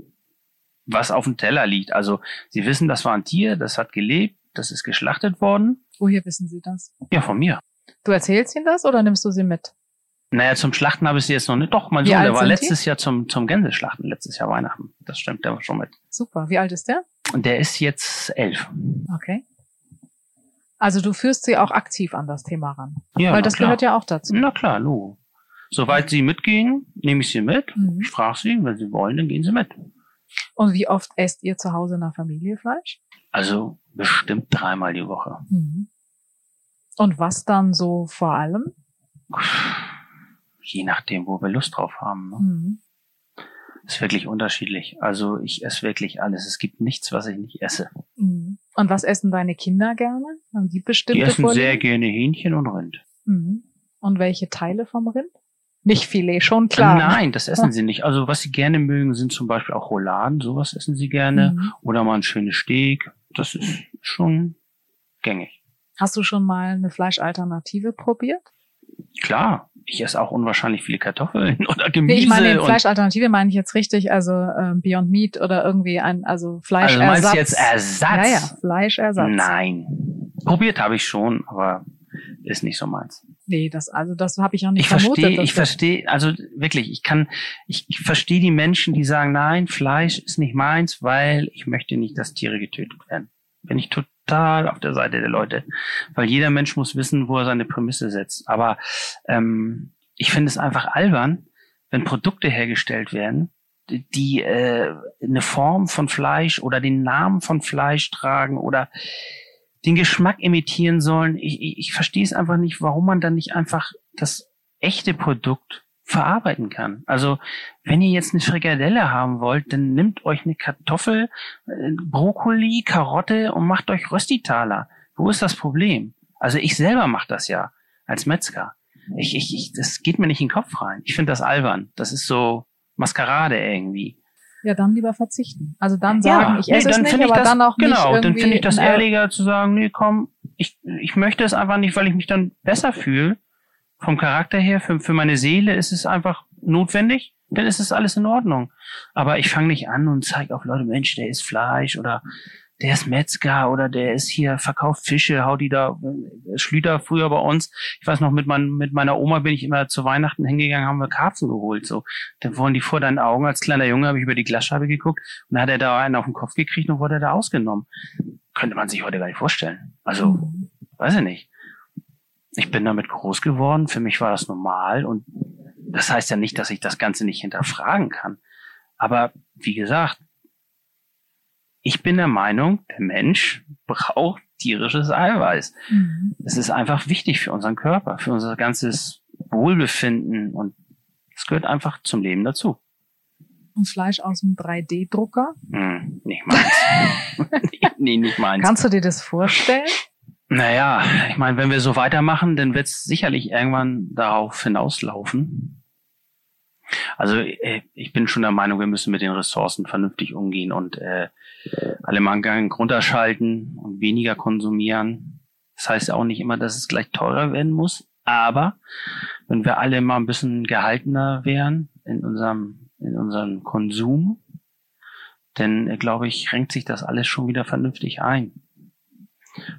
Speaker 2: was auf dem Teller liegt. Also sie wissen, das war ein Tier, das hat gelebt, das ist geschlachtet worden.
Speaker 1: Woher wissen sie das?
Speaker 2: Ja, von mir.
Speaker 1: Du erzählst ihnen das oder nimmst du sie mit?
Speaker 2: Naja, zum Schlachten habe ich sie jetzt noch nicht. Doch, mein Wie Sohn, der war letztes die? Jahr zum, zum Gänseschlachten, letztes Jahr Weihnachten. Das stimmt, der war schon mit.
Speaker 1: Super. Wie alt ist der?
Speaker 2: Und der ist jetzt elf.
Speaker 1: Okay. Also du führst sie auch aktiv an das Thema ran. Ja, Weil das klar. gehört ja auch dazu.
Speaker 2: Na klar, Lu. Soweit sie mitgehen, nehme ich sie mit. Mhm. Ich frage sie, wenn sie wollen, dann gehen sie mit.
Speaker 1: Und wie oft esst ihr zu Hause in der Familie Fleisch?
Speaker 2: Also bestimmt dreimal die Woche. Mhm.
Speaker 1: Und was dann so vor allem?
Speaker 2: Je nachdem, wo wir Lust drauf haben. Ne? Mhm. Ist wirklich unterschiedlich. Also ich esse wirklich alles. Es gibt nichts, was ich nicht esse.
Speaker 1: Mhm. Und was essen deine Kinder gerne? Haben die bestimmte
Speaker 2: Die essen Vorlieben? sehr gerne Hähnchen und Rind.
Speaker 1: Mhm. Und welche Teile vom Rind? Nicht Filet, schon klar.
Speaker 2: Nein, das essen sie nicht. Also was sie gerne mögen, sind zum Beispiel auch Rouladen. Sowas essen sie gerne. Mhm. Oder mal ein schönes Steak. Das ist schon gängig.
Speaker 1: Hast du schon mal eine Fleischalternative probiert?
Speaker 2: Klar, ich esse auch unwahrscheinlich viele Kartoffeln (laughs) oder Gemüse.
Speaker 1: Ich meine, Fleischalternative meine ich jetzt richtig, also äh, Beyond Meat oder irgendwie ein, also Fleischersatz. Also meinst
Speaker 2: du jetzt Ersatz?
Speaker 1: Ja, ja, Fleischersatz.
Speaker 2: Nein. Probiert habe ich schon, aber ist nicht so meins.
Speaker 1: Nee, das, also das habe ich auch nicht
Speaker 2: ich vermutet. Versteh, ich verstehe, also wirklich, ich kann, ich, ich verstehe die Menschen, die sagen, nein, Fleisch ist nicht meins, weil ich möchte nicht, dass Tiere getötet werden. Bin ich total auf der Seite der Leute, weil jeder Mensch muss wissen, wo er seine Prämisse setzt. Aber ähm, ich finde es einfach albern, wenn Produkte hergestellt werden, die äh, eine Form von Fleisch oder den Namen von Fleisch tragen oder den Geschmack imitieren sollen. Ich, ich, ich verstehe es einfach nicht, warum man dann nicht einfach das echte Produkt verarbeiten kann. Also wenn ihr jetzt eine Frikadelle haben wollt, dann nehmt euch eine Kartoffel, äh, Brokkoli, Karotte und macht euch Röstitaler. Wo ist das Problem? Also ich selber mache das ja als Metzger. Ich, ich, ich, das geht mir nicht in den Kopf rein. Ich finde das albern. Das ist so Maskerade irgendwie.
Speaker 1: Ja, dann lieber verzichten. Also dann sagen, ja, ich esse nee, es nicht, aber
Speaker 2: das,
Speaker 1: dann auch
Speaker 2: genau,
Speaker 1: nicht
Speaker 2: dann finde ich das ehrlicher zu sagen, nee, komm, ich, ich möchte es einfach nicht, weil ich mich dann besser fühle. Vom Charakter her, für, für meine Seele ist es einfach notwendig, dann ist es alles in Ordnung. Aber ich fange nicht an und zeige auf Leute, Mensch, der isst Fleisch oder der ist Metzger oder der ist hier, verkauft Fische, hau die da, äh, Schlüter früher bei uns. Ich weiß noch, mit, mein, mit meiner Oma bin ich immer zu Weihnachten hingegangen, haben wir Karpfen geholt, so. Dann wurden die vor deinen Augen, als kleiner Junge habe ich über die Glasscheibe geguckt und dann hat er da einen auf den Kopf gekriegt und wurde da ausgenommen. Könnte man sich heute gar nicht vorstellen. Also, weiß ich nicht. Ich bin damit groß geworden, für mich war das normal und das heißt ja nicht, dass ich das Ganze nicht hinterfragen kann. Aber wie gesagt, ich bin der Meinung, der Mensch braucht tierisches Eiweiß. Mhm. Es ist einfach wichtig für unseren Körper, für unser ganzes Wohlbefinden und es gehört einfach zum Leben dazu.
Speaker 1: Und Fleisch aus dem 3D-Drucker?
Speaker 2: Hm, nicht meins. (laughs) (laughs) nee, nicht meins.
Speaker 1: Kannst du dir das vorstellen?
Speaker 2: Naja, ich meine, wenn wir so weitermachen, dann wird es sicherlich irgendwann darauf hinauslaufen, also äh, ich bin schon der Meinung, wir müssen mit den Ressourcen vernünftig umgehen und äh, alle Mangang runterschalten und weniger konsumieren. Das heißt auch nicht immer, dass es gleich teurer werden muss, aber wenn wir alle mal ein bisschen gehaltener wären in unserem, in unserem Konsum, dann äh, glaube ich, renkt sich das alles schon wieder vernünftig ein.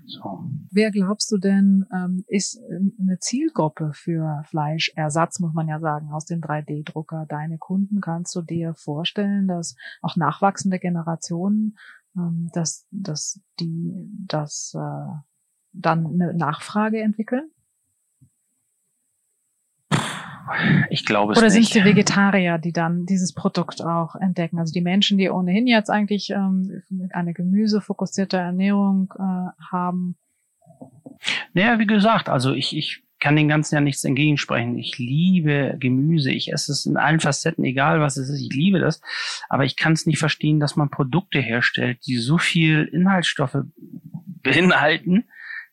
Speaker 1: So. Wer glaubst du denn, ähm, ist ähm, eine Zielgruppe für Fleischersatz, muss man ja sagen, aus dem 3D-Drucker? Deine Kunden kannst du dir vorstellen, dass auch nachwachsende Generationen, ähm, dass, dass die das äh, dann eine Nachfrage entwickeln?
Speaker 2: Ich glaube es
Speaker 1: Oder
Speaker 2: sind
Speaker 1: es die Vegetarier, die dann dieses Produkt auch entdecken? Also die Menschen, die ohnehin jetzt eigentlich ähm, eine gemüsefokussierte Ernährung äh, haben?
Speaker 2: Naja, wie gesagt, also ich, ich kann den ganzen ja nichts entgegensprechen. Ich liebe Gemüse. Ich esse es in allen Facetten, egal was es ist. Ich liebe das. Aber ich kann es nicht verstehen, dass man Produkte herstellt, die so viel Inhaltsstoffe beinhalten,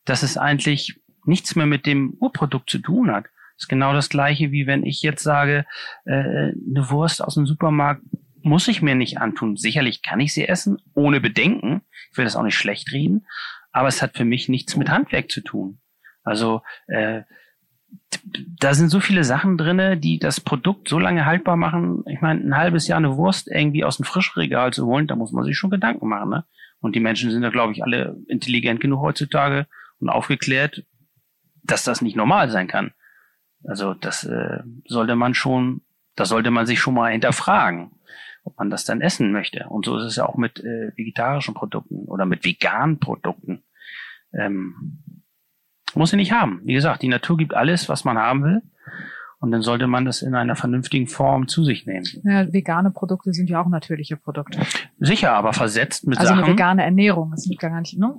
Speaker 2: dass es eigentlich nichts mehr mit dem Urprodukt zu tun hat ist genau das gleiche, wie wenn ich jetzt sage, äh, eine Wurst aus dem Supermarkt muss ich mir nicht antun. Sicherlich kann ich sie essen, ohne Bedenken. Ich will das auch nicht schlecht reden, aber es hat für mich nichts mit Handwerk zu tun. Also äh, da sind so viele Sachen drinne, die das Produkt so lange haltbar machen. Ich meine, ein halbes Jahr eine Wurst irgendwie aus dem Frischregal zu holen, da muss man sich schon Gedanken machen. Ne? Und die Menschen sind da, glaube ich, alle intelligent genug heutzutage und aufgeklärt, dass das nicht normal sein kann. Also das äh, sollte man schon, da sollte man sich schon mal hinterfragen, ob man das dann essen möchte. Und so ist es ja auch mit äh, vegetarischen Produkten oder mit veganen Produkten. Ähm, muss sie nicht haben. Wie gesagt, die Natur gibt alles, was man haben will. Und dann sollte man das in einer vernünftigen Form zu sich nehmen.
Speaker 1: Ja, vegane Produkte sind ja auch natürliche Produkte.
Speaker 2: Sicher, aber versetzt mit
Speaker 1: also
Speaker 2: Sachen.
Speaker 1: Also eine vegane Ernährung, das liegt gar nicht, ne?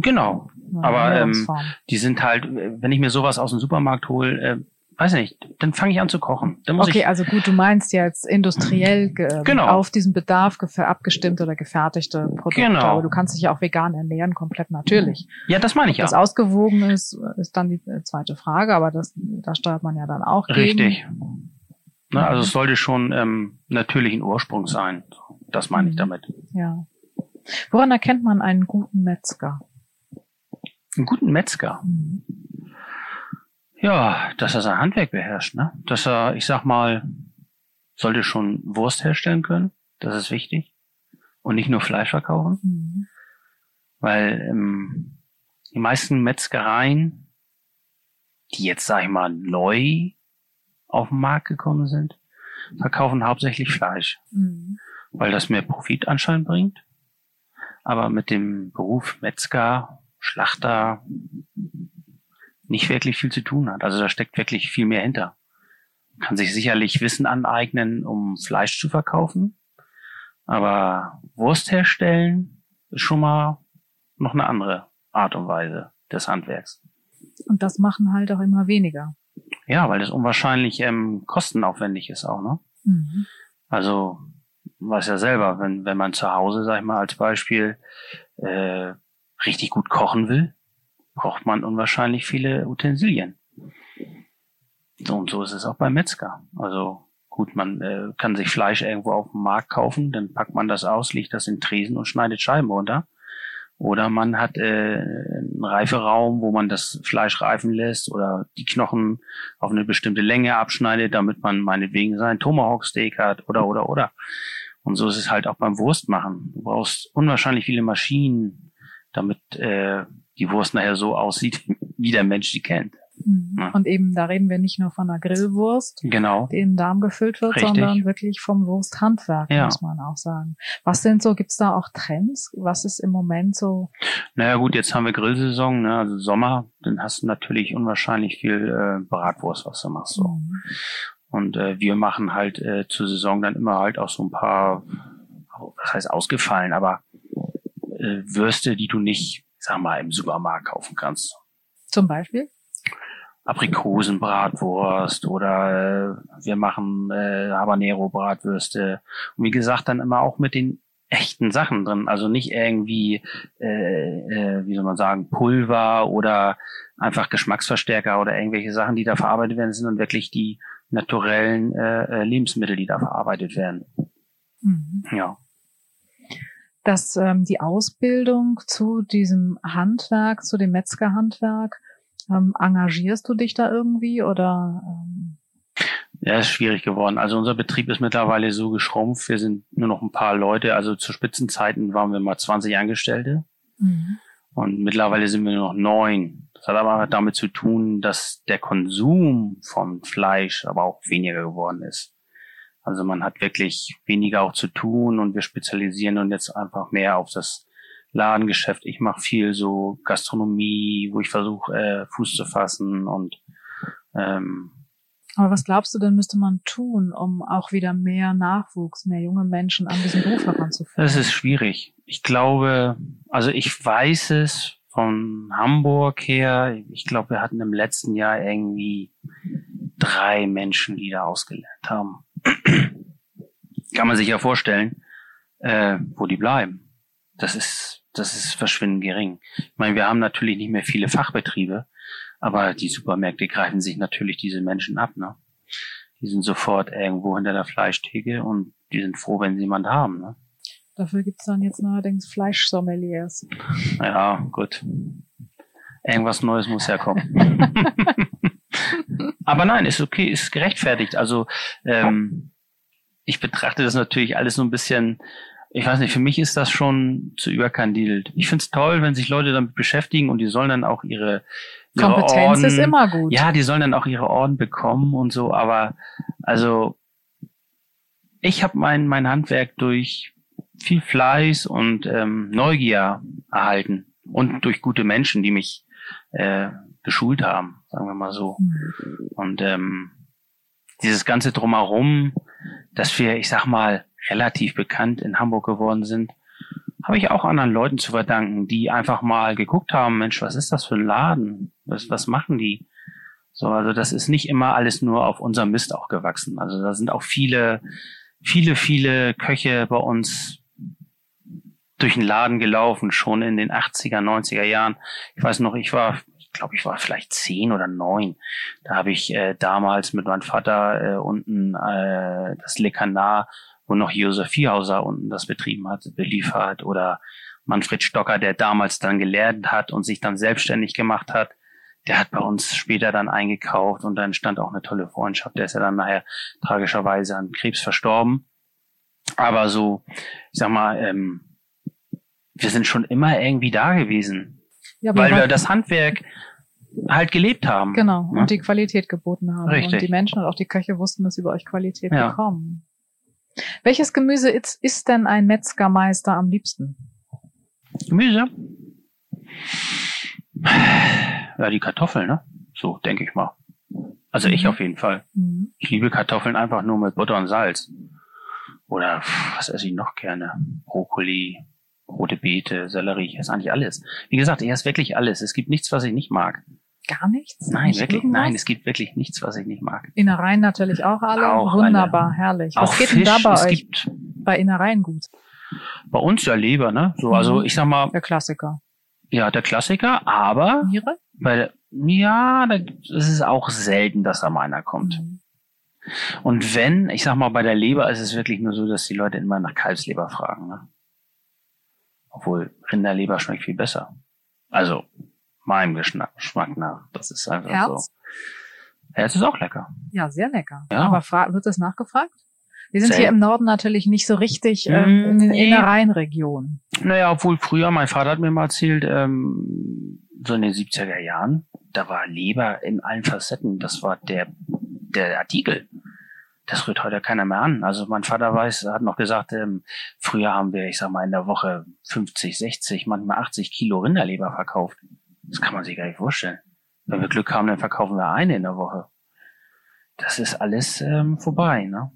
Speaker 2: Genau. Aber ähm, die sind halt, wenn ich mir sowas aus dem Supermarkt hole, äh, weiß nicht, dann fange ich an zu kochen. Dann muss
Speaker 1: okay,
Speaker 2: ich,
Speaker 1: also gut, du meinst jetzt industriell ge
Speaker 2: genau.
Speaker 1: auf diesen Bedarf abgestimmt oder gefertigte Produkte.
Speaker 2: Genau.
Speaker 1: Aber du kannst dich ja auch vegan ernähren, komplett natürlich.
Speaker 2: Ja, das meine ich
Speaker 1: Ob ja. das ausgewogen ist, ist dann die äh, zweite Frage, aber das, da steuert man ja dann auch gegen.
Speaker 2: Richtig. Na, ne, also es sollte schon ähm, natürlichen Ursprung sein. Das meine ich mhm. damit.
Speaker 1: Ja. Woran erkennt man einen guten Metzger?
Speaker 2: Einen guten Metzger? Mhm. Ja, dass er sein Handwerk beherrscht, ne? Dass er, ich sag mal, sollte schon Wurst herstellen können. Das ist wichtig. Und nicht nur Fleisch verkaufen. Mhm. Weil ähm, die meisten Metzgereien, die jetzt, sag ich mal, neu auf den Markt gekommen sind, verkaufen hauptsächlich Fleisch. Mhm. Weil das mehr Profit anscheinend bringt. aber mit dem Beruf Metzger, Schlachter nicht wirklich viel zu tun hat. Also da steckt wirklich viel mehr hinter. Man kann sich sicherlich Wissen aneignen, um Fleisch zu verkaufen, aber Wurst herstellen ist schon mal noch eine andere Art und Weise des Handwerks.
Speaker 1: Und das machen halt auch immer weniger.
Speaker 2: Ja, weil das unwahrscheinlich ähm, kostenaufwendig ist auch, ne? Mhm. Also, weiß ja selber, wenn, wenn man zu Hause, sag ich mal, als Beispiel, äh, richtig gut kochen will, braucht man unwahrscheinlich viele Utensilien. So und so ist es auch beim Metzger. Also gut, man äh, kann sich Fleisch irgendwo auf dem Markt kaufen, dann packt man das aus, legt das in Tresen und schneidet Scheiben runter. Oder man hat äh, einen Reiferaum, wo man das Fleisch reifen lässt oder die Knochen auf eine bestimmte Länge abschneidet, damit man meinetwegen sein Tomahawk-Steak hat oder oder oder. Und so ist es halt auch beim Wurstmachen. Du brauchst unwahrscheinlich viele Maschinen, damit äh, die Wurst nachher so aussieht, (laughs) wie der Mensch sie kennt.
Speaker 1: Mhm. Ja. Und eben, da reden wir nicht nur von einer Grillwurst,
Speaker 2: genau.
Speaker 1: die in den Darm gefüllt wird, Richtig. sondern wirklich vom Wursthandwerk, ja. muss man auch sagen. Was sind so, gibt's da auch Trends? Was ist im Moment so?
Speaker 2: Naja gut, jetzt haben wir Grillsaison, ne? also Sommer, dann hast du natürlich unwahrscheinlich viel äh, Bratwurst, was du machst. So. Mhm. Und äh, wir machen halt äh, zur Saison dann immer halt auch so ein paar, was heißt ausgefallen, aber äh, Würste, die du nicht, sag mal, im Supermarkt kaufen kannst.
Speaker 1: Zum Beispiel?
Speaker 2: Aprikosenbratwurst oder äh, wir machen äh, Habanero-Bratwürste. Und wie gesagt, dann immer auch mit den echten Sachen drin. Also nicht irgendwie, äh, äh, wie soll man sagen, Pulver oder einfach Geschmacksverstärker oder irgendwelche Sachen, die da verarbeitet werden, sind und wirklich die naturellen äh, äh Lebensmittel, die da verarbeitet werden. Mhm. Ja.
Speaker 1: Dass ähm, die Ausbildung zu diesem Handwerk, zu dem Metzgerhandwerk, ähm, engagierst du dich da irgendwie oder? Ähm?
Speaker 2: Ja, ist schwierig geworden. Also unser Betrieb ist mittlerweile so geschrumpft. Wir sind nur noch ein paar Leute. Also zu Spitzenzeiten waren wir mal 20 Angestellte. Mhm. Und mittlerweile sind wir nur noch neun. Das hat aber damit zu tun, dass der Konsum von Fleisch aber auch weniger geworden ist. Also man hat wirklich weniger auch zu tun und wir spezialisieren uns jetzt einfach mehr auf das Ladengeschäft. Ich mache viel so Gastronomie, wo ich versuche, äh, Fuß zu fassen und ähm,
Speaker 1: aber was glaubst du denn, müsste man tun, um auch wieder mehr Nachwuchs, mehr junge Menschen an diesen Beruf heranzuführen?
Speaker 2: Das ist schwierig. Ich glaube, also ich weiß es von Hamburg her. Ich glaube, wir hatten im letzten Jahr irgendwie drei Menschen, die da ausgelernt haben. Kann man sich ja vorstellen, äh, wo die bleiben. Das ist das ist verschwindend gering. Ich meine, wir haben natürlich nicht mehr viele Fachbetriebe, aber die Supermärkte greifen sich natürlich diese Menschen ab. Ne? Die sind sofort irgendwo hinter der Fleischtheke und die sind froh, wenn sie jemand haben. Ne?
Speaker 1: Dafür gibt's dann jetzt neuerdings Fleischsommeliers.
Speaker 2: Ja, gut. Irgendwas Neues muss ja kommen. (laughs) aber nein, ist okay, ist gerechtfertigt. Also ähm, ich betrachte das natürlich alles so ein bisschen ich weiß nicht, für mich ist das schon zu überkandidelt. Ich finde es toll, wenn sich Leute damit beschäftigen und die sollen dann auch ihre,
Speaker 1: ihre Kompetenz
Speaker 2: Orden,
Speaker 1: ist immer gut.
Speaker 2: Ja, die sollen dann auch ihre Orden bekommen und so, aber also ich habe mein, mein Handwerk durch viel Fleiß und ähm, Neugier erhalten und durch gute Menschen, die mich äh, geschult haben, sagen wir mal so. Mhm. Und ähm, dieses ganze drumherum, dass wir, ich sag mal, relativ bekannt in Hamburg geworden sind, habe ich auch anderen Leuten zu verdanken, die einfach mal geguckt haben, Mensch, was ist das für ein Laden? Was, was machen die? So, also das ist nicht immer alles nur auf unserem Mist auch gewachsen. Also da sind auch viele, viele, viele Köche bei uns durch den Laden gelaufen, schon in den 80er, 90er Jahren. Ich weiß noch, ich war, glaube, ich war vielleicht zehn oder neun. Da habe ich äh, damals mit meinem Vater äh, unten äh, das Le Canard wo noch Josef Vierhauser unten das betrieben hat, beliefert oder Manfred Stocker, der damals dann gelehrt hat und sich dann selbstständig gemacht hat, der hat bei uns später dann eingekauft und dann stand auch eine tolle Freundschaft. Der ist ja dann nachher tragischerweise an Krebs verstorben. Aber so, ich sag mal, ähm, wir sind schon immer irgendwie da gewesen, ja, weil wir das Handwerk halt gelebt haben.
Speaker 1: Genau, ne? und die Qualität geboten haben. Richtig. Und die Menschen und auch die Köche wussten, dass sie bei euch Qualität ja. bekommen. Welches Gemüse ist, ist denn ein Metzgermeister am liebsten?
Speaker 2: Gemüse? Ja, die Kartoffeln, ne? So, denke ich mal. Also ich
Speaker 1: Mhm.
Speaker 2: auf jeden Fall.
Speaker 1: Mhm.
Speaker 2: Ich liebe Kartoffeln einfach nur mit Butter und Salz. Oder was esse ich noch gerne? Brokkoli, rote Beete, Sellerie, ich esse eigentlich alles. Wie gesagt, ich esse wirklich alles. Es gibt nichts, was ich nicht mag.
Speaker 1: Gar nichts?
Speaker 2: Nein,
Speaker 1: Nicht
Speaker 2: wirklich,
Speaker 1: irgendwas?
Speaker 2: nein, es gibt wirklich nichts, was ich nicht mag.
Speaker 1: Innereien natürlich auch alle.
Speaker 2: Auch
Speaker 1: Wunderbar, herrlich. Was
Speaker 2: Auch
Speaker 1: geht
Speaker 2: Fisch,
Speaker 1: denn da bei
Speaker 2: es
Speaker 1: euch
Speaker 2: gibt
Speaker 1: bei Innereien gut?
Speaker 2: bei uns ja Leber, ne? So, also
Speaker 1: Mhm.
Speaker 2: ich sag mal,
Speaker 1: Der Klassiker.
Speaker 2: ja, der Klassiker, aber
Speaker 1: Niere?
Speaker 2: bei ja, es ist auch selten, dass da mal einer kommt.
Speaker 1: Mhm.
Speaker 2: Und wenn, ich sag mal, bei der Leber ist es wirklich nur so, dass die Leute immer nach Kalbsleber fragen. Ne? Obwohl Rinderleber schmeckt viel besser. Also meinem Geschmack nach. Das ist einfach
Speaker 1: Herz?
Speaker 2: so. Herz ist auch lecker.
Speaker 1: Ja, sehr lecker.
Speaker 2: Ja.
Speaker 1: Aber wird das nachgefragt? Wir sind
Speaker 2: Selten.
Speaker 1: hier im Norden natürlich nicht so richtig
Speaker 2: Mm,
Speaker 1: ähm, in den
Speaker 2: nee.
Speaker 1: Innereienregionen.
Speaker 2: Naja, obwohl früher, mein Vater hat mir mal erzählt, ähm, so in den 70er Jahren, da war Leber in allen Facetten. Das war der, der Artikel. Das rührt heute keiner mehr an. Also mein Vater weiß, hat noch gesagt, ähm, früher haben wir, ich sag mal, in der Woche 50, 60, manchmal 80 Kilo Rinderleber verkauft. Das kann man sich gar nicht vorstellen. Wenn wir Glück haben, dann verkaufen wir eine in der Woche. Das ist alles ähm, vorbei, ne?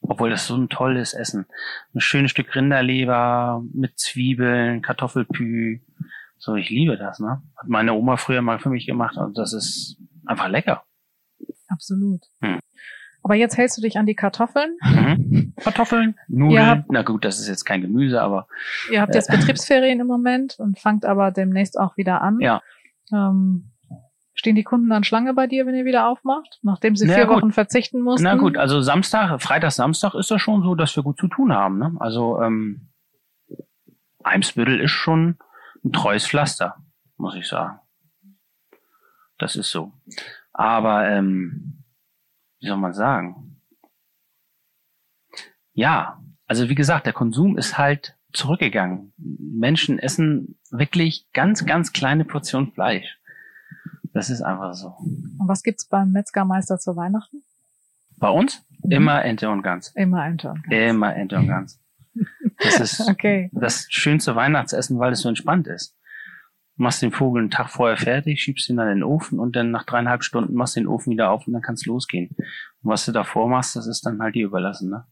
Speaker 2: Obwohl das so ein tolles Essen. Ein schönes Stück Rinderleber mit Zwiebeln, Kartoffelpü. So, ich liebe das, ne? Hat meine Oma früher mal für mich gemacht und das ist einfach lecker.
Speaker 1: Absolut.
Speaker 2: Hm.
Speaker 1: Aber jetzt hältst du dich an die Kartoffeln.
Speaker 2: Mhm. Kartoffeln, Nudeln.
Speaker 1: Habt-
Speaker 2: Na gut, das ist jetzt kein Gemüse, aber
Speaker 1: Ihr habt jetzt Betriebsferien im Moment und fangt aber demnächst auch wieder an.
Speaker 2: Ja.
Speaker 1: Ähm, stehen die Kunden dann Schlange bei dir, wenn ihr wieder aufmacht, nachdem sie
Speaker 2: Na
Speaker 1: vier
Speaker 2: gut.
Speaker 1: Wochen verzichten mussten?
Speaker 2: na gut, also Samstag, Freitag, Samstag ist das schon so, dass wir gut zu tun haben. Ne? Also ähm, Eimsbüttel ist schon ein treues Pflaster, muss ich sagen. Das ist so. Aber ähm, wie soll man sagen? Ja, also wie gesagt, der Konsum ist halt zurückgegangen. Menschen essen wirklich ganz, ganz kleine Portionen Fleisch. Das ist einfach so.
Speaker 1: Und was gibt's beim Metzgermeister zu Weihnachten?
Speaker 2: Bei uns
Speaker 1: Mhm.
Speaker 2: immer Ente und Gans.
Speaker 1: Immer ein Turn.
Speaker 2: Immer Ente und Gans. Das ist (laughs)
Speaker 1: Okay.
Speaker 2: das schönste Weihnachtsessen, weil es so entspannt ist. Machst den Vogel einen Tag vorher fertig, schiebst ihn dann in den Ofen und dann nach dreieinhalb Stunden machst du den Ofen wieder auf und dann kannst losgehen. Und was du davor machst, das ist dann halt dir überlassen, ne?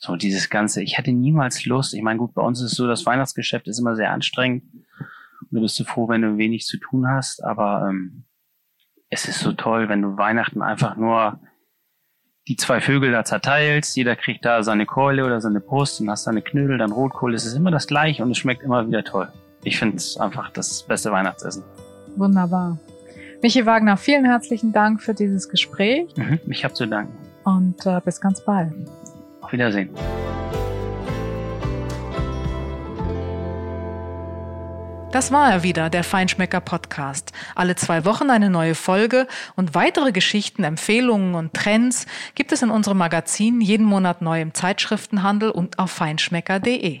Speaker 2: So, dieses Ganze. Ich hätte niemals Lust. Ich meine, gut, bei uns ist es so, das Weihnachtsgeschäft ist immer sehr anstrengend. Und du bist so froh, wenn du wenig zu tun hast. Aber ähm, es ist so toll, wenn du Weihnachten einfach nur die zwei Vögel da zerteilst. Jeder kriegt da seine Keule oder seine Brust und hast seine Knödel, dann Rotkohl. Es ist immer das gleiche und es schmeckt immer wieder toll. Ich finde es einfach das beste Weihnachtsessen.
Speaker 1: Wunderbar. Michi Wagner, vielen herzlichen Dank für dieses Gespräch
Speaker 2: Mhm. Ich habe zu danken.
Speaker 1: und äh, bis ganz bald.
Speaker 2: Auf Wiedersehen.
Speaker 1: Das war er wieder, der Feinschmecker Podcast. Alle zwei Wochen eine neue Folge und weitere Geschichten, Empfehlungen und Trends gibt es in unserem Magazin jeden Monat neu im Zeitschriftenhandel und auf feinschmecker.de.